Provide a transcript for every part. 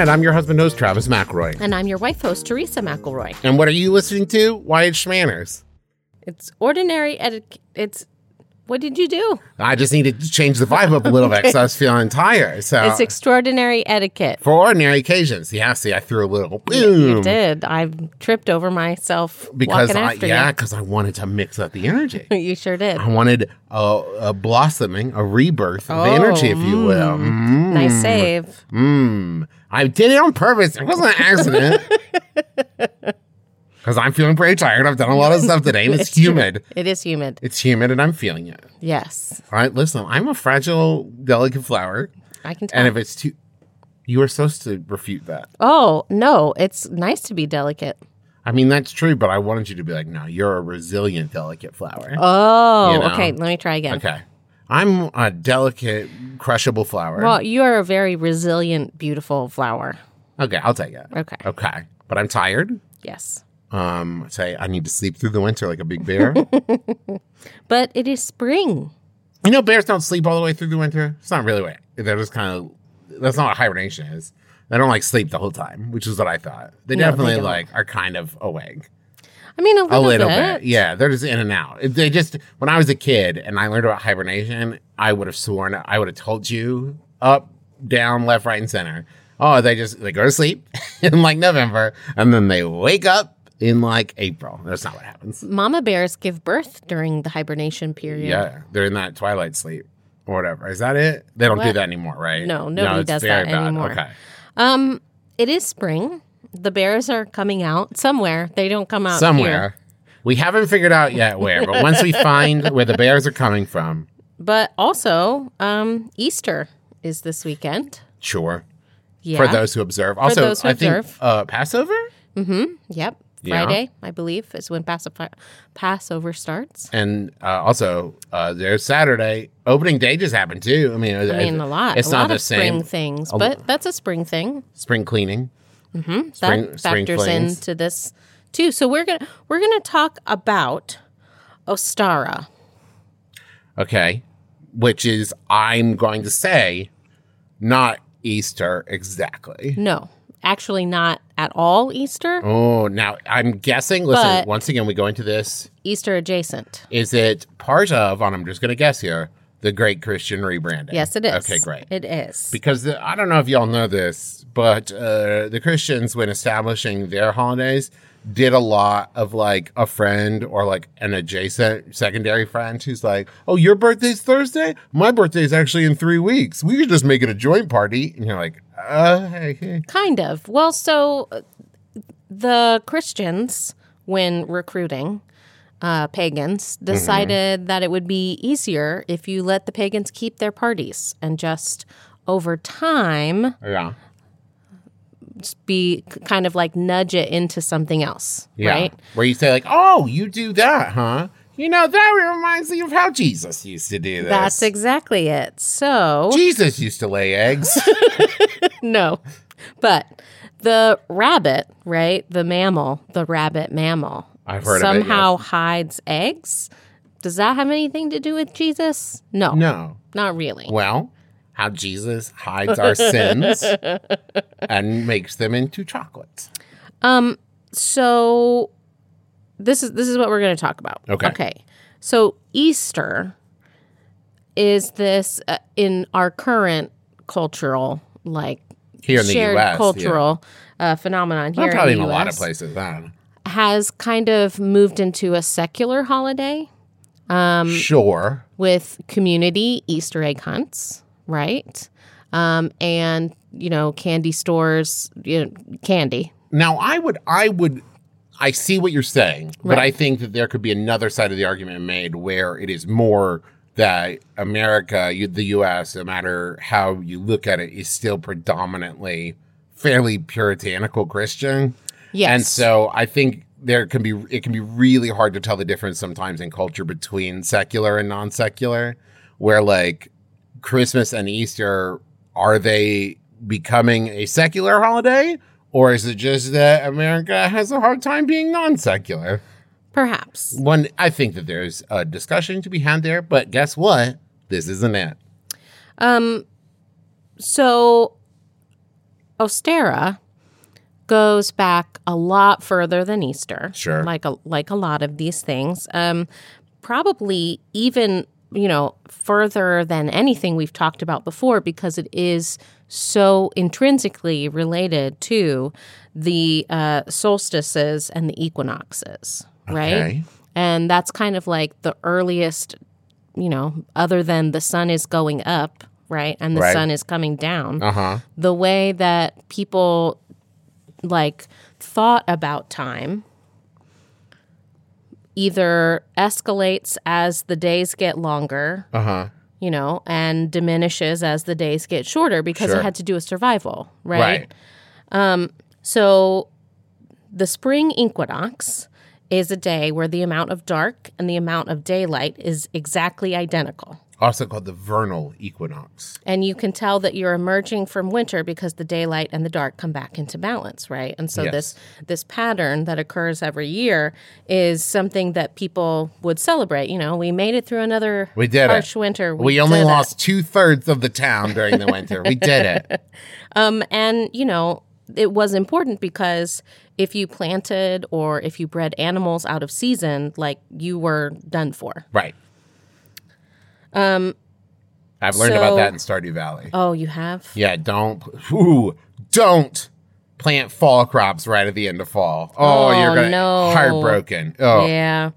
Internet. I'm your husband host, Travis McElroy. And I'm your wife host, Teresa McElroy. And what are you listening to? Why it's Schmanners. It's ordinary etiquette. It's what did you do? I just needed to change the vibe up a little bit because I was feeling tired. So It's extraordinary etiquette. for ordinary occasions, yeah. See, I threw a little boom You did. I tripped over myself because walking I, yeah, because I wanted to mix up the energy. you. Sure did. I wanted a, a blossoming, a rebirth of the energy, if you will. Mm. Nice save. Mm. I did it on purpose. It wasn't an accident. Because I'm feeling pretty tired. I've done a lot of stuff today, and it's, true. humid. It is humid. It's humid, and I'm feeling it. Yes, All right, listen, I'm a fragile, delicate flower. I can tell. And if it's too, you are supposed to refute that. oh no, it's nice to be delicate. I mean, that's true, but I wanted you to be like, no, you're a resilient, delicate flower. Oh, You know. okay. Let me try again. Okay. I'm a delicate, crushable flower. Well, you are a very resilient, beautiful flower. okay, I'll take it. Okay. Okay. But I'm tired. Yes, Um, say I need to sleep through the winter like a big bear. but it is spring. you know, bears don't sleep all the way through the winter. It's not really what they're just kind of. That's not what hibernation is. They don't like sleep the whole time, which is what I thought. They No, definitely don't. like are kind of awake. I mean, a little, a little bit. bit. Yeah, they're just in and out. They just when I was a kid and I learned about hibernation, I would have sworn I would have told you up, down, left, right, and center. Oh, they just they go to sleep in like November and then they wake up in like April. That's not what happens. Mama bears give birth during the hibernation period. Yeah, they're in that twilight sleep or whatever. Is that it? They don't do that anymore, right? No, nobody it's does that bad. anymore. Okay. Um, it is spring. The bears are coming out somewhere. They don't come out Somewhere. here. We haven't figured out yet where, but once we find where the bears are coming from, But also, um, Easter is this weekend. sure. Yeah. For those who observe. Also, those who I think observe. uh, Passover? Mhm. Yep. Yeah. Friday, I believe, is when Passover, Passover starts. And uh, also, uh, there's Saturday. Opening day just happened too. I mean, I mean, a lot. It's a not lot the of spring same. things, but that's a spring thing. Spring cleaning. that Spring- spring factors into this too. So we're gonna we're gonna talk about Ostara. Okay. Which is, I'm going to say, not Easter exactly. No, actually, not at all Easter. Oh, now I'm guessing. Listen, But- once again, we go into this. Easter adjacent. Is it part of, and I'm just going to guess here, the Great Christian Rebranding? Yes, it is. Okay, great. It is. because the, I don't know if y'all know this, but uh, the Christians, when establishing their holidays, did a lot of like a friend or like an adjacent secondary friend who's like, "Oh, your birthday's Thursday. My birthday's actually in three weeks. We could just make it a joint party." And you're like, "Uh, hey, hey." Kind of. Well, so uh, the Christians, when recruiting uh, pagans, Mm-hmm. decided that it would be easier if you let the pagans keep their parties and just over time yeah, be kind of like nudge it into something else, yeah." right? Where you say like, "Oh, you do that, huh?" You know that reminds me of how Jesus used to do this. That's exactly it. So, Jesus used to lay eggs. no. But the rabbit, right? The mammal, the rabbit mammal, I've heard of it, somehow hides eggs. Does that have anything to do with Jesus? No, no. not really. Well, how Jesus hides our sins and makes them into chocolates. So this is this is what we're going to talk about. Okay. Okay. So Easter is this uh, in our current cultural like Here in the shared US, cultural uh, phenomenon yeah. here Well, probably in in a lot of places. Huh? has kind of moved into a secular holiday Um, sure. with community Easter egg hunts, right? Um, and you know, candy stores, you know, candy. Now, I would, I would, I see what you're saying, but I think that there could be another side of the argument made where it is more that America, you, the U.S., no matter how you look at it, is still predominantly fairly puritanical Christian. Yes. And so I think there can be it can be really hard to tell the difference sometimes in culture between secular and non-secular where like Christmas and Easter are they becoming a secular holiday or is it just that America has a hard time being non-secular? Perhaps. One I think that there's a discussion to be had there, but guess what? This isn't it. Um, so Ostara goes back a lot further than Easter. Sure. Like a like a lot of these things. Um, probably even, you know, further than anything we've talked about before because it is so intrinsically related to the uh, solstices and the equinoxes, right? Okay. And that's kind of like the earliest, you know, other than the sun is going up, right? And the Right. sun is coming down. Uh huh. The way that people like thought about time either escalates as the days get longer, Uh huh. you know, and diminishes as the days get shorter because Sure. it had to do with survival, Right. right? So the spring equinox is a day where the amount of dark and the amount of daylight is exactly identical. Also called the vernal equinox. And you can tell that you're emerging from winter because the daylight and the dark come back into balance, right? And so Yes. this this pattern that occurs every year is something that people would celebrate. You know, we made it through another We did it. harsh winter. We, only lost two thirds of the town during the winter. we did it. Um, and you know, it was important because if you planted or if you bred animals out of season, like you were done for. Right. Um, I've learned so- about that in Stardew Valley. Oh, you have? Yeah, don't. Ooh, don't plant fall crops right at the end of fall. Oh, Oh, you're gonna no. heartbroken. Oh, Yeah.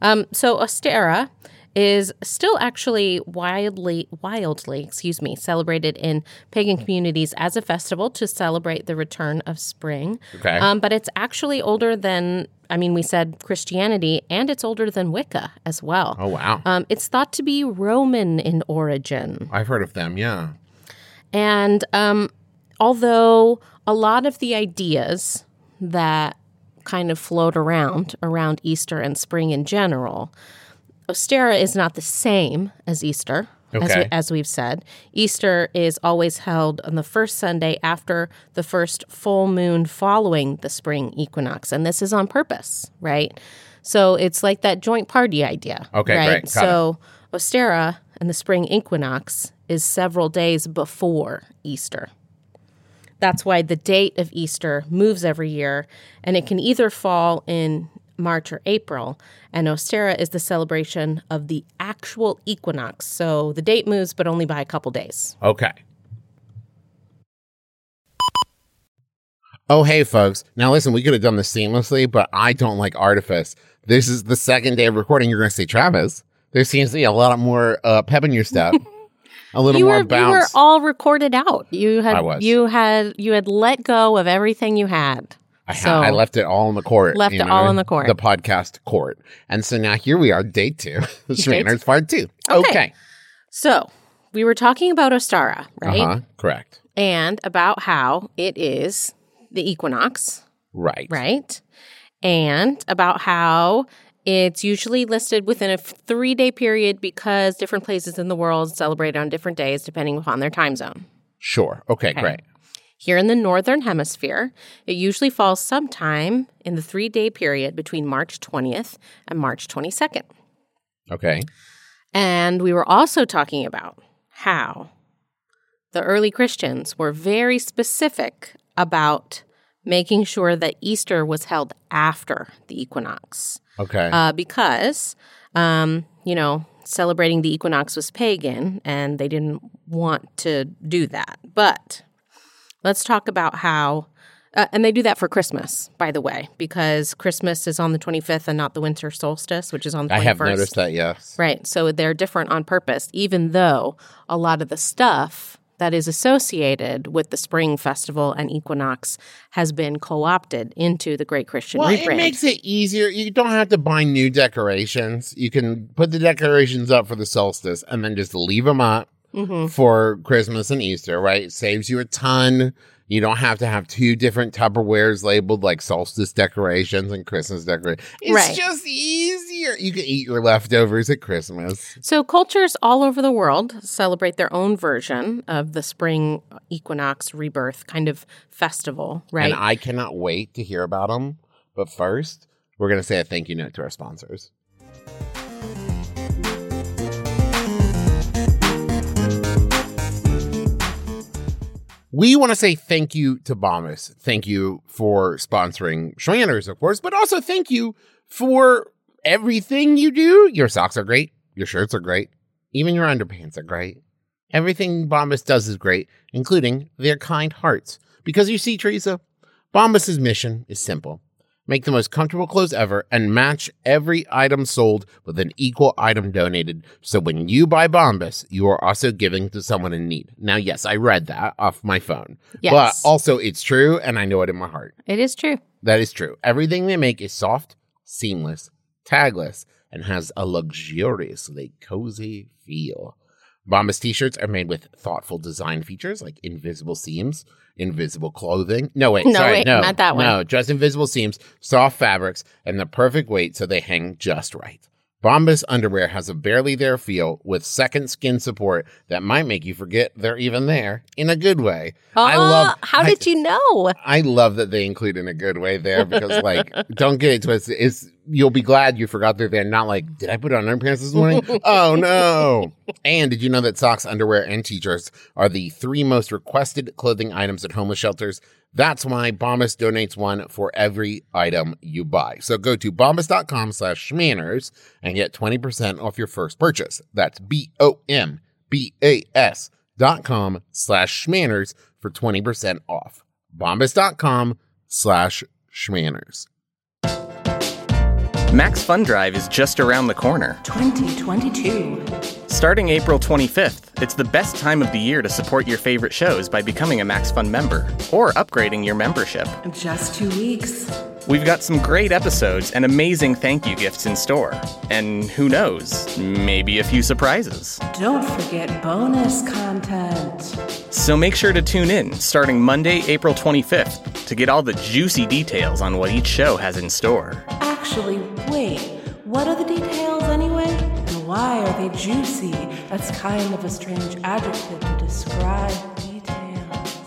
Um, so Ostara is still actually wildly, wildly, excuse me, celebrated in pagan communities as a festival to celebrate the return of spring. Okay. Um, but it's actually older than, I mean, we said Christianity, and it's older than Wicca as well. oh wow. Um, it's thought to be Roman in origin. I've heard of them. Yeah. And um, although a lot of the ideas that kind of float around around Easter and spring in general, Ostara is not the same as Easter. As, we, Okay. as we've said, Easter is always held on the first Sunday after the first full moon following the spring equinox. And this is on purpose, right? So it's like that joint party idea. Okay, right? great. Got it. So Ostara and the spring equinox is several days before Easter. That's why the date of Easter moves every year, and it can either fall in March or April. And Ostara is the celebration of the actual equinox. So the date moves, but only by a couple days. Okay. Oh, hey, folks. Now, listen, we could have done this seamlessly, but I don't like artifice. This is the second day of recording. You're going to say, Travis, there seems to be a lot more uh, pep in your step, a little You more were, you were bounce. all recorded out. You had I was. you had you had let go of everything you had. I, ha- so- I left it all in the court. Left it all in the court. The podcast court. And so now here we are, day two, Schmanners part two. Okay. Okay. So we were talking about Ostara, right? Uh huh. Correct. And about how it is the equinox, Right. right? And about how it's usually listed within a three day period because different places in the world celebrate on different days depending upon their time zone. Sure. Okay, great. Here in the Northern Hemisphere, it usually falls sometime in the three day period between March 20th and March 22nd. Okay. And we were also talking about how the early Christians were very specific about making sure that Easter was held after the equinox Okay. uh, because, um, you know, celebrating the equinox was pagan and they didn't want to do that. But let's talk about how. Uh, and they do that for Christmas, by the way, because Christmas is on the 25th and not the winter solstice, which is on the 21st. I have noticed that, yes. Right. So they're different on purpose, even though a lot of the stuff that is associated with the spring festival and equinox has been co opted into the Great Christian Well, Rebrand. it makes it easier. You don't have to buy new decorations. You can put the decorations up for the solstice and then just leave them up Mhm. for Christmas and Easter, right? It saves you a ton. You don't have to have two different Tupperwares labeled like solstice decorations and Christmas decorations. It's Right. just easier. You can eat your leftovers at Christmas. So, cultures all over the world celebrate their own version of the spring equinox rebirth kind of festival, right? And I cannot wait to hear about them. But first, we're going to say a thank you note to our sponsors. We want to say thank you to Bombas. Thank you for sponsoring Schmanners, of course, but also thank you for everything you do. Your socks are great. Your shirts are great. Even your underpants are great. Everything Bombas does is great, including their kind hearts. Because you see, Teresa, Bombas' mission is simple. Make the most comfortable clothes ever and match every item sold with an equal item donated. So when you buy Bombas, you are also giving to someone in need. Now, yes, I read that off my phone. Yes. But also, it's true, and I know it in my heart. It is true. That is true. Everything they make is soft, seamless, tagless, and has a luxuriously cozy feel. Bombas t-shirts are made with thoughtful design features like invisible seams, invisible clothing. No, wait, No, sorry, wait, no, not that one. No, just invisible seams, soft fabrics, and the perfect weight so they hang just right. Bombas underwear has a barely there feel with second skin support that might make you forget they're even there in a good way. I Oh, love How I- did you know? I love that they include in a good way there because, like, don't get it twisted. It's you'll be glad you forgot they're there. Not like, did I put on underpants this morning? oh no! And did you know that socks, underwear, and t-shirts are the three most requested clothing items at homeless shelters? That's why Bombas donates one for every item you buy. So go to bombas.com slash schmanners and get 20% off your first purchase. That's B-O-M-B-A-S dot com slash schmanners for 20% off. Bombas.com slash schmanners. Max Fun Drive is just around the corner. 2022. Starting April 25th, it's the best time of the year to support your favorite shows by becoming a Max Fun member or upgrading your membership. Just two weeks. We've got some great episodes and amazing thank you gifts in store. And who knows, maybe a few surprises. Don't forget bonus content. So make sure to tune in starting Monday, April 25th to get all the juicy details on what each show has in store. Actually. What are the details anyway? And why are they juicy? That's kind of a strange adjective to describe details.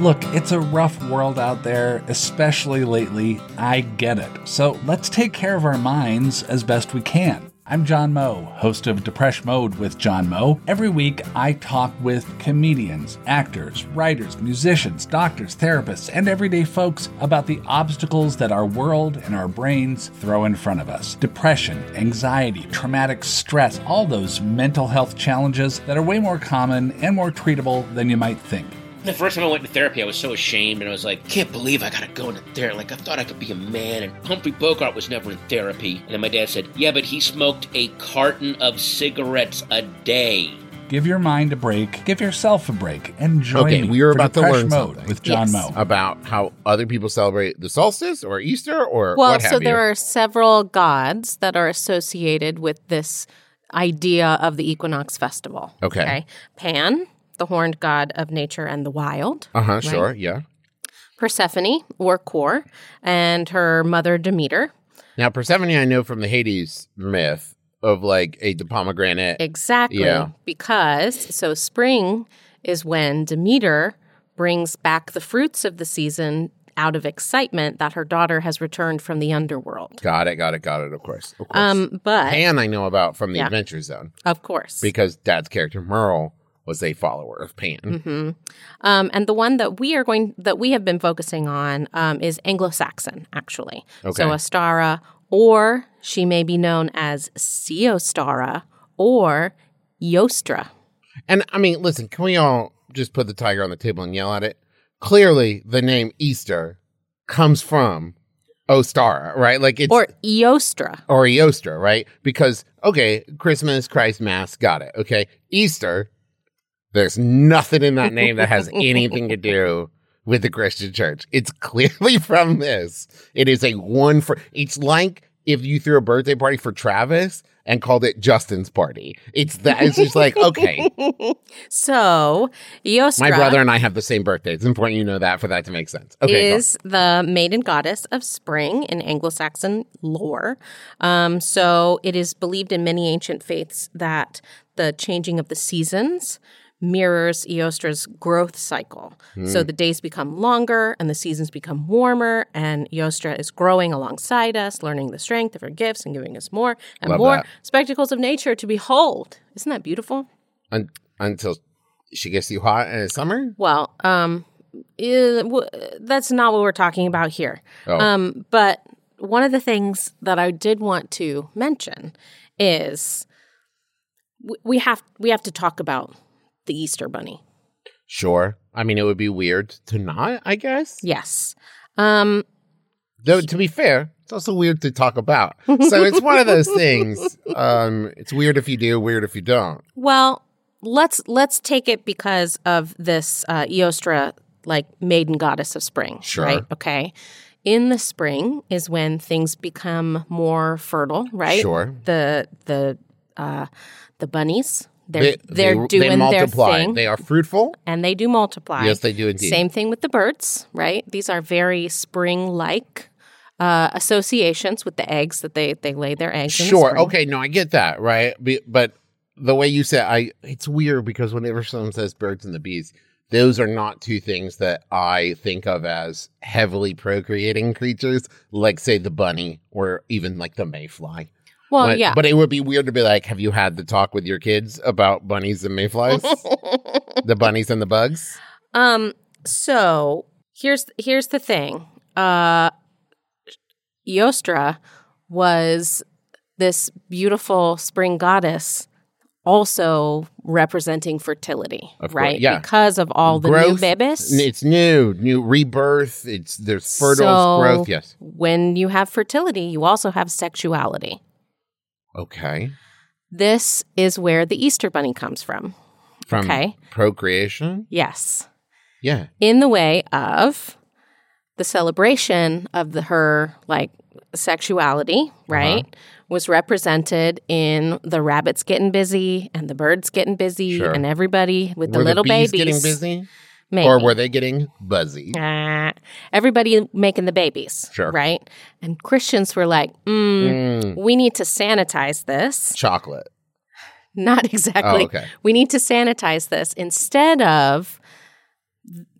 Look, it's a rough world out there, especially lately. I get it. So let's take care of our minds as best we can. I'm John Moe, host of Depression Mode with John Moe. Every week, I talk with comedians, actors, writers, musicians, doctors, therapists, and everyday folks about the obstacles that our world and our brains throw in front of us. Depression, anxiety, traumatic stress, all those mental health challenges that are way more common and more treatable than you might think. The first time I went to therapy, I was so ashamed, and I was like, "Can't believe I gotta go into therapy." Like I thought I could be a man. And Humphrey Bogart was never in therapy. And then my dad said, "Yeah, but he smoked a carton of cigarettes a day." Give your mind a break. Give yourself a break. And join Okay, me we are for about to Depression learn Mode something. with John Yes. Moe. About how other people celebrate the solstice or Easter or Well, what so have there you. are several gods that are associated with this idea of the equinox festival. Okay. Pan, the horned god of nature and the wild. uh huh, sure, yeah. Persephone, or Kore, and her mother Demeter. Now, Persephone, I know from the Hades myth of like a pomegranate. Exactly. Yeah. Because so spring is when Demeter brings back the fruits of the season out of excitement that her daughter has returned from the underworld. Got it, got it, got it. Of course, of course. Um, but Pan, I know about from the Yeah. Adventure Zone of course. because Dad's character Merle was a follower of Pan. Mm-hmm. Um, and the one that we are going that we have been focusing on um, is Anglo-Saxon, actually. Okay. So Ostara, or she may be known as Seostara or Yostra. And I mean, listen, can we all just put the tiger on the table and yell at it? Clearly, the name Easter comes from Ostara, right? Like it's Or Eostra. or Eostra, right? Because okay, Christmas, Christ Mass, got it. Okay, Easter. There's nothing in that name that has anything to do with the Christian church. It's clearly from this. It is a one for. It's like if you threw a birthday party for Travis and called it Justin's party. It's that. It's just like okay, So Eostra my brother and I have the same birthday. It's important you know that for that to make sense. Okay, is the maiden goddess of spring in Anglo-Saxon lore. Um, so it is believed in many ancient faiths that the changing of the seasons mirrors Eostra's growth cycle. Hmm. So the days become longer and the seasons become warmer, and Eostra is growing alongside us, learning the strength of her gifts and giving us more and Love more that. spectacles of nature to behold. Isn't that beautiful? Un- until she gets too hot in the summer. Well, um, eh, w- that's not what we're talking about here. Oh. Um, but one of the things that I did want to mention is we have we have to talk about the Easter Bunny. Sure. I mean, it would be weird to not. I guess. Yes. Um, Though to be fair, it's also weird to talk about. So it's one of those things. Um, it's weird if you do, weird if you don't. well, let's let's take it because of this uh, Eostra, like maiden goddess of spring. Sure. Right. Okay. In the spring is when things become more fertile, right? Sure. The the uh, the bunnies they're They, they're they, doing they multiply. their thing They are fruitful. and they do multiply. Yes, they do indeed. Same thing with the birds, right? These are very spring like uh, associations with the eggs that they they lay their eggs. the Sure. Okay. No, I get that. Right. Be- But the way you said, I it's weird because whenever someone says birds and the bees, those are not two things that I think of as heavily procreating creatures, like say the bunny or even like the mayfly. Well, but, yeah. But it would be weird to be like, have you had the talk with your kids about bunnies and mayflies? the bunnies and the bugs? Um. So here's here's the thing. Uh, Eostra was this beautiful spring goddess, also representing fertility, Of course, right? yeah. Because of all the new Growth, babies. It's new, new rebirth. It's there's fertile So- growth. Yes. when you have fertility, you also have sexuality. Okay. This is where the Easter Bunny comes from. From Okay. procreation. Yes. Yeah. in the way of the celebration of the her like sexuality, uh-huh. right? Was represented in the rabbits getting busy and the birds getting busy Sure. and everybody with the little the bees babies getting busy, Maybe. or were they getting buzzy? Ah, everybody making the babies, Sure. right? And Christians were like, mm, Mm, "We need to sanitize this." chocolate. Not exactly. Oh, okay. We need to sanitize this instead of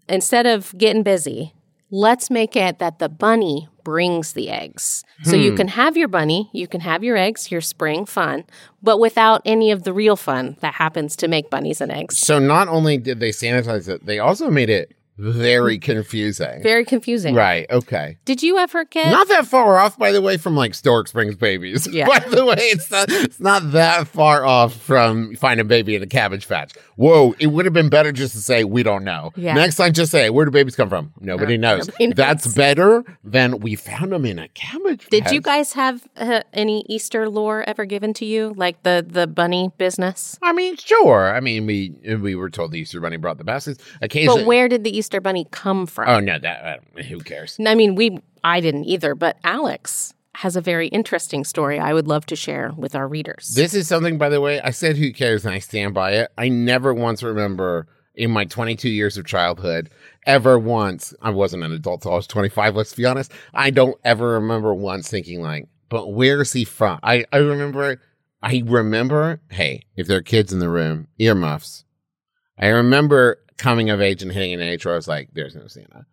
instead of getting busy. Let's make it that the bunny brings the eggs. So Hmm. you can have your bunny, you can have your eggs, your spring fun, but without any of the real fun that happens to make bunnies and eggs. So not only did they sanitize it, they also made it very confusing. Very confusing. Right. Okay. Did you ever get Not that far off, by the way, from like Stork Springs babies. Yeah. by the way, it's not, it's not that far off from Find a Baby in a Cabbage Patch. Whoa, it would have been better just to say, we don't know. Yeah. Next time, just say, where do babies come from? Nobody knows. nobody knows. That's better than we found them in a cabbage Did patch. you guys have uh, any Easter lore ever given to you, like the the bunny business? I mean, sure. I mean, we we were told the Easter Bunny brought the baskets. Occasionally, But where did the Easter bunny come from? Oh no, that uh, who cares? I mean, we I didn't either, but Alex has a very interesting story I would love to share with our readers. This is something, by the way, I said who cares and I stand by it. I never once remember in my 22 years of childhood ever once, I wasn't an adult till I was 25, let's be honest. I don't ever remember once thinking like, but where is he from? I, I remember, I remember, hey, if there are kids in the room, earmuffs. I remember coming of age and hitting an age where I was like, there's no Santa.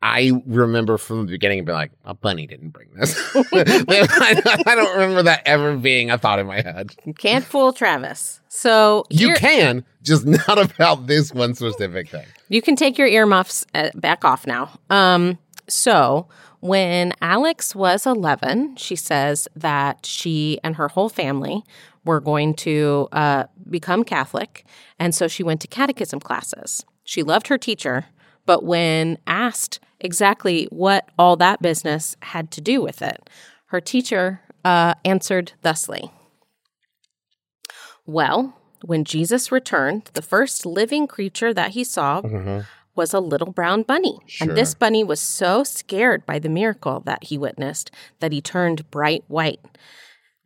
I remember from the beginning being like, a bunny didn't bring this. I don't remember that ever being a thought in my head. Can't fool Travis. So You here- can, just not about this one specific thing. You can take your earmuffs uh, back off now. Um, so when Alex was 11, she says that she and her whole family were going to uh, become Catholic. And so she went to catechism classes. She loved her teacher, but when asked exactly what all that business had to do with it, her teacher uh, answered thusly Well, when Jesus returned, the first living creature that he saw was a little brown bunny. And this bunny was so scared by the miracle that he witnessed that he turned bright white.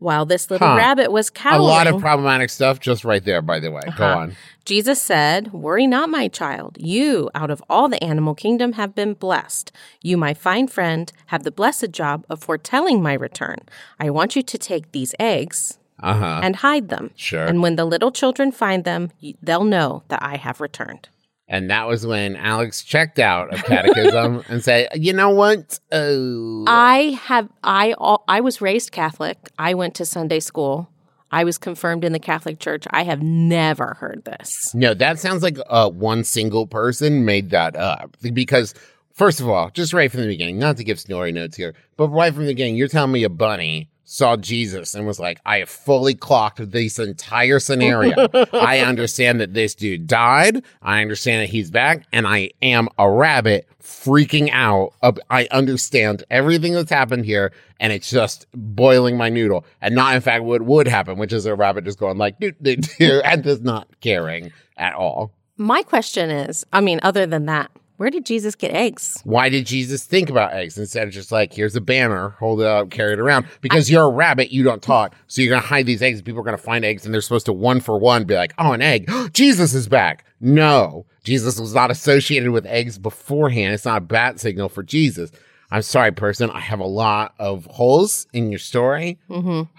While this little Huh. rabbit was cowardly, A lot of problematic stuff just right there, by the way. Go Uh-huh. on. Jesus said, Worry not, my child. You, out of all the animal kingdom, have been blessed. You, my fine friend, have the blessed job of foretelling my return. I want you to take these eggs, Uh huh. and hide them. Sure. And when the little children find them, they'll know that I have returned. And that was when Alex checked out of catechism and said, "You know what? Oh, I have I I was raised Catholic. I went to Sunday school. I was confirmed in the Catholic Church. I have never heard this. no, that sounds like uh, one single person made that up because." First of all, just right from the beginning, not to give Snorri notes here, but right from the beginning, you're telling me a bunny saw Jesus and was like, I have fully clocked this entire scenario. I understand that this dude died. I understand that he's back, and I am a rabbit freaking out. I understand everything that's happened here, and it's just boiling my noodle, and not in fact what would happen, which is a rabbit just going like, doo, and just not caring at all. My question is, I mean, other than that, where did Jesus get eggs? Why did Jesus think about eggs instead of just like, here's a banner, hold it up, carry it around? Because you're a rabbit, you don't talk. So you're going to hide these eggs. and People are going to find eggs and they're supposed to one for one be like, oh, an egg. Jesus is back. No, Jesus was not associated with eggs beforehand. It's not a bat signal for Jesus. I'm sorry, person. I have a lot of holes in your story. Mm-hmm.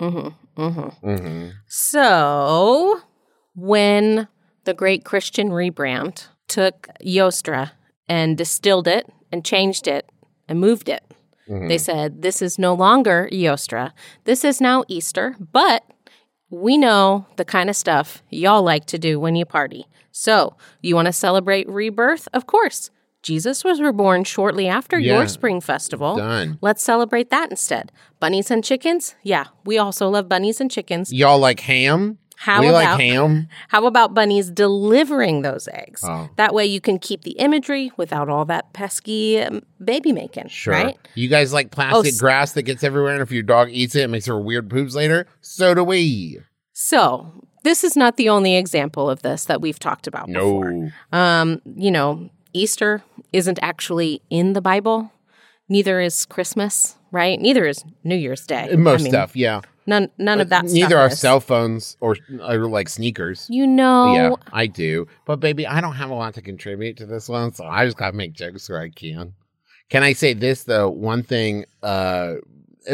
Mm-hmm. Mm-hmm. Mm-hmm. So, when the great Christian rebrand took Yostra and distilled it and changed it and moved it, Mm-hmm. they said, This is no longer Yostra. This is now Easter, but we know the kind of stuff y'all like to do when you party. So, you want to celebrate rebirth? Of course. Jesus was reborn shortly after Yeah. your spring festival. Done. Let's celebrate that instead. Bunnies and chickens? Yeah, we also love bunnies and chickens. Y'all like ham? How we about like ham. how about bunnies delivering those eggs? Oh. That way you can keep the imagery without all that pesky um, baby making, Sure. right? You guys like plastic s- grass that gets everywhere, and if your dog eats it, it makes her weird poops later? So do we. So, this is not the only example of this that we've talked about before. No. Um, you know, Easter isn't actually in the Bible. Neither is Christmas, right? Neither is New Year's Day. Most I mean, stuff, yeah. None none of that Neither stuff are is. cell phones or, or like sneakers. You know, Yeah, I do. But baby, I don't have a lot to contribute to this one, so I just gotta make jokes where I can. Can I say this though? One thing, uh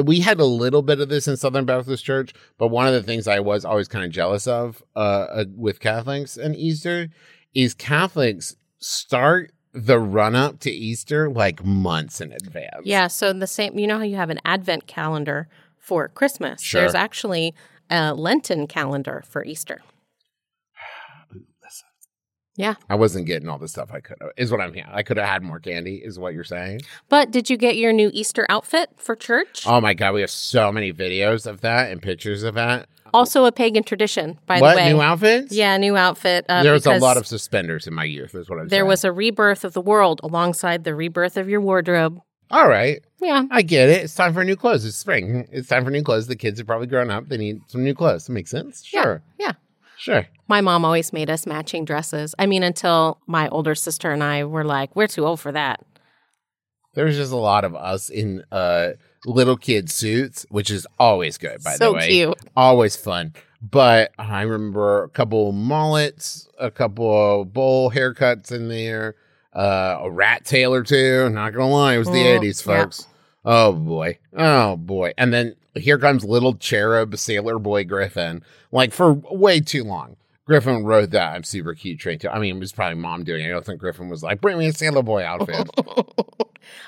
we had a little bit of this in Southern Baptist Church, but one of the things I was always kind of jealous of uh, uh with Catholics and Easter is Catholics start the run up to Easter like months in advance. Yeah, so the same, you know how you have an advent calendar for Christmas? Sure. There's actually a Lenten calendar for Easter. Yeah. I wasn't getting all the stuff I could have. Is what I'm hearing. I could have had more candy. Is what you're saying? But did you get your new Easter outfit for church? Oh my god, we have so many videos of that and pictures of that. also a pagan tradition, by what the way. new outfits? Yeah, new outfit. Uh, there was a lot of suspenders in my youth. Is what I'm There saying. was a rebirth of the world alongside the rebirth of your wardrobe. All right, Yeah. I get it. It's time for new clothes. It's spring. It's time for new clothes. The kids are probably grown up. They need some new clothes. That makes sense. Sure, Yeah. sure. My mom always made us matching dresses. I mean, until my older sister and I were like, we're too old for that. There's just a lot of us in uh little kid suits, which is always good. By so the way, cute. always fun. But I remember a couple mullets, a couple of bowl haircuts in there, uh, a rat tail or two. Not gonna lie, it was the Mm, eighties, yeah. Oh boy, oh boy. And then here comes little cherub sailor boy Griffin, like for way too long. Griffin wrote that. I'm super cute train too. I mean, it was probably mom doing it. I don't think Griffin was like, bring me a sailor boy outfit.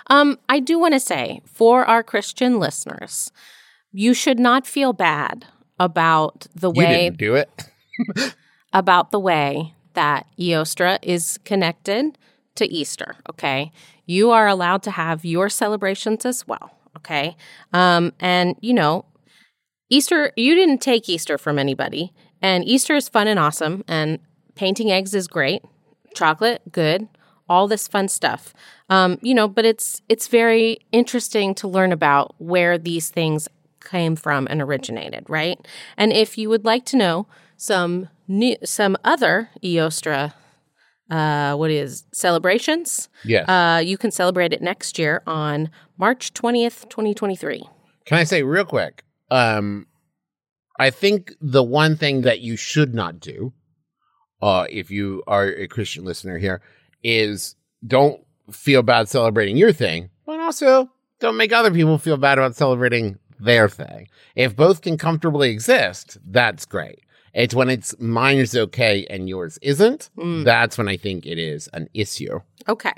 Um, I do want to say for our Christian listeners, you should not feel bad about the you way didn't do it. about the way that Eostra is connected to Easter, okay? You are allowed to have your celebrations as well, okay? Um, and, you know, Easter, you didn't take Easter from anybody, and Easter is fun and awesome, and painting eggs is great, chocolate, good, all this fun stuff. Um, you know, but it's it's very interesting to learn about where these things came from and originated, right? And if you would like to know some new, some other Eostra, uh, what is celebrations? yes. Uh, you can celebrate it next year on March twentieth, twenty twenty three. Can I say real quick? Um, I think the one thing that you should not do, uh, if you are a Christian listener here, is don't feel bad celebrating your thing, but also don't make other people feel bad about celebrating their thing. If both can comfortably exist, that's great. It's when it's mine is okay and yours isn't. That's when I think it is an issue. Okay.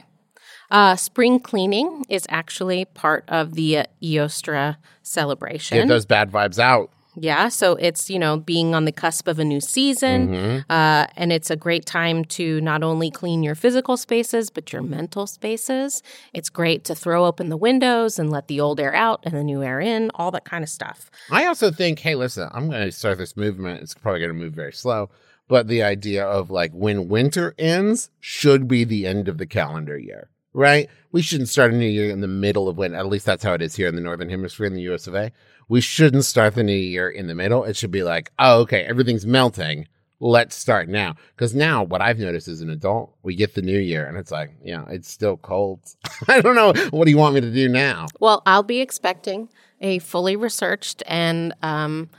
Uh, spring cleaning is actually part of the uh, Eostra celebration. Get those bad vibes out. Yeah, so it's you know being on the cusp of a new season, uh, and it's a great time to not only clean your physical spaces but your mental spaces. It's great to throw open the windows and let the old air out and the new air in, all that kind of stuff. I also think, hey, listen, I'm going to start this movement. It's probably going to move very slow, but the idea of like when winter ends should be the end of the calendar year, right? We shouldn't start a new year in the middle of winter. At least that's how it is here in the Northern Hemisphere in the US of A. We shouldn't start the new year in the middle. It should be like, oh, okay, everything's melting. Let's start now. Because now, what I've noticed as an adult, we get the new year and it's like, yeah, it's still cold. I don't know. What do you want me to do now? Well, I'll be expecting a fully researched and um,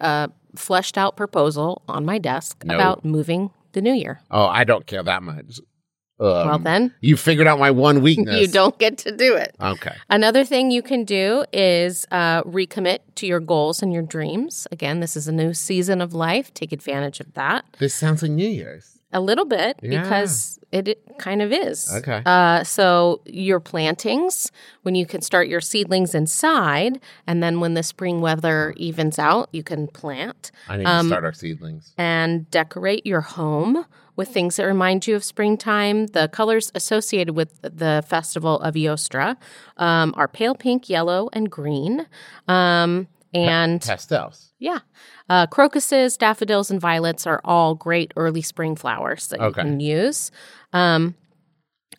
uh, fleshed out proposal on my desk No. about moving the new year. Oh, I don't care that much. Um, well, then You figured out my one weakness. you don't get to do it. Okay. Another thing you can do is uh, recommit to your goals and your dreams. Again, this is a new season of life. Take advantage of that This sounds like New Year's. a little bit Yeah. because it, it kind of is. Okay. Uh, so your plantings, when you can start your seedlings inside, and then when the spring weather evens out, you can plant I need Um, to start our seedlings. and decorate your home with things that remind you of springtime. The colors associated with the festival of Eostra um, are pale pink, yellow, and green. Um, and Pastels. yeah, uh, crocuses, daffodils, and violets are all great early spring flowers that Okay. you can use. Um,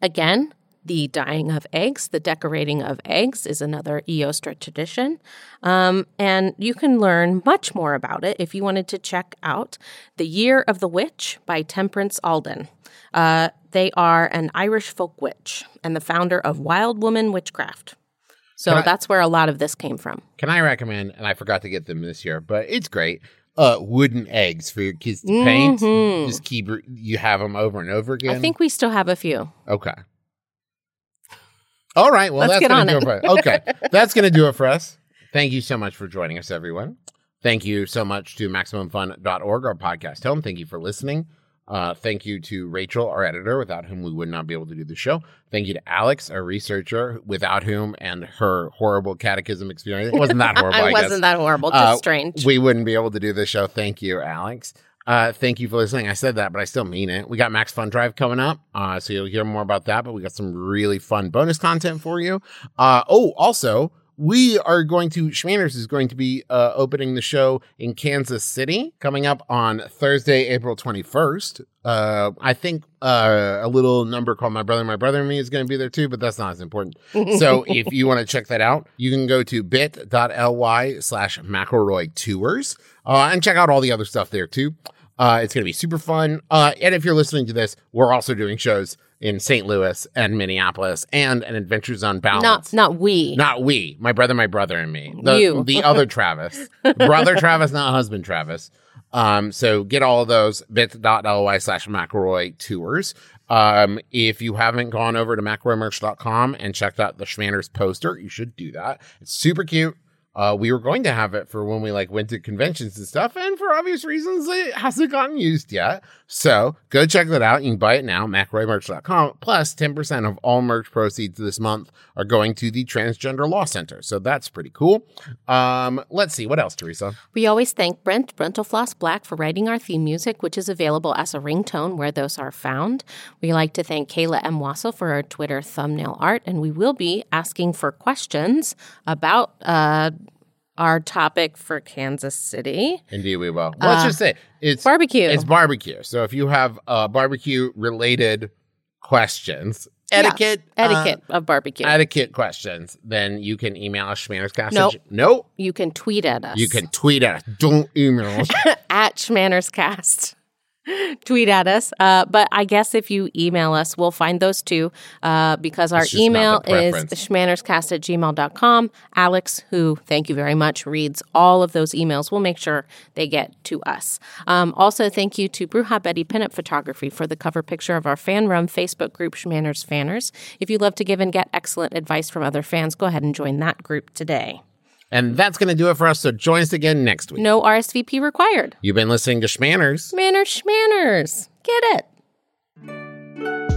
again, the dyeing of eggs, the decorating of eggs is another Eostra tradition. Um, and you can learn much more about it if you wanted to check out The Year of the Witch by Temperance Alden. Uh, they are an Irish folk witch and the founder of Wild Woman Witchcraft. So I- that's where a lot of this came from. Can I recommend, and I forgot to get them this year, but it's great, uh, wooden eggs for your kids to paint. Mhm. Just keep, you have them over and over again. I think we still have a few. Okay. All right. Well, Let's that's going to do it. it for us. Okay. that's going to do it for us. Thank you so much for joining us, everyone. Thank you so much to MaximumFun.org, our podcast home. Thank you for listening. Uh, thank you to Rachel, our editor, without whom we would not be able to do the show. Thank you to Alex, our researcher, without whom and her horrible catechism experience. It wasn't that horrible, I, it wasn't that horrible, just Uh, strange. We wouldn't be able to do the show. Thank you, Alex. Uh, thank you for listening. I said that, but I still mean it. We got Max Fun Drive coming up, uh, so you'll hear more about that. But we got some really fun bonus content for you. Uh, oh, also, we are going to Schmanners is going to be uh, opening the show in Kansas City coming up on Thursday, April twenty first. Uh, I think uh, a little number called My Brother, My Brother and Me is going to be there too, but that's not as important. so if you want to check that out, you can go to bit.ly slash McElroy Tours uh, and check out all the other stuff there too. Uh, it's going to be super fun. Uh, and if you're listening to this, we're also doing shows in St. Louis and Minneapolis and an Adventure Zone balance. not not we. Not we, my brother, my brother, and me. The, You. the other Travis, brother Travis, not husband Travis. Um, so get all of those bit.ly slash McElroy tours. Um, if you haven't gone over to McElroymerch.com and checked out the Schmanners poster, you should do that. It's super cute. Uh, we were going to have it for when we like went to conventions and stuff, and for obvious reasons, it hasn't gotten used yet. So go check that out. You can buy it now, McElroyMerch.com. Plus, 10% of all merch proceeds this month are going to the Transgender Law Center. So that's pretty cool. Um, let's see. What else, Teresa? We always thank Brent Brentalfloss Black for writing our theme music, which is available as a ringtone where those are found. We like to thank Kayla M. Wasil for our Twitter thumbnail art, and we will be asking for questions about uh, our topic for Kansas City Indeed, we will. Let's just say it's barbecue. It's barbecue. So if you have uh, barbecue related questions, etiquette, uh, etiquette of barbecue. etiquette questions, then you can email us schmannerscast. Nope. Nope. you can tweet at us. You can tweet at us. Don't email us. at Schmannerscast. Tweet at us. Uh, but I guess if you email us, we'll find those too uh, because our email is schmannerscast at gmail.com. Alex, who, thank you very much, reads all of those emails. We'll make sure they get to us. Um, also, thank you to Bruja Betty Pinup Photography for the cover picture of our fan run Facebook group, Schmanners Fanners. If you love to give and get excellent advice from other fans, go ahead and join that group today. And that's going to do it for us. So join us again next week. No RSVP required. You've been listening to Schmanners. Manners schmanners. Get it.